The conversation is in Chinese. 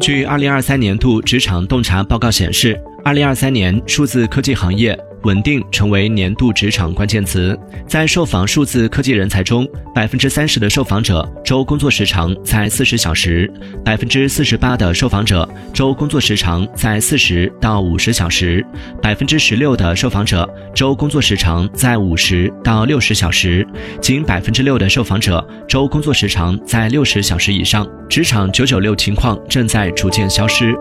据二零二三年度职场洞察报告显示，二零二三年数字科技行业。稳定成为年度职场关键词。在受访数字科技人才中，百分之三十的受访者周工作时长在四十小时，百分之四十八的受访者周工作时长在四十到五十小时，百分之十六的受访者周工作时长在五十到六十小时，仅百分之六的受访者周工作时长在六十小时以上。职场九九六情况正在逐渐消失。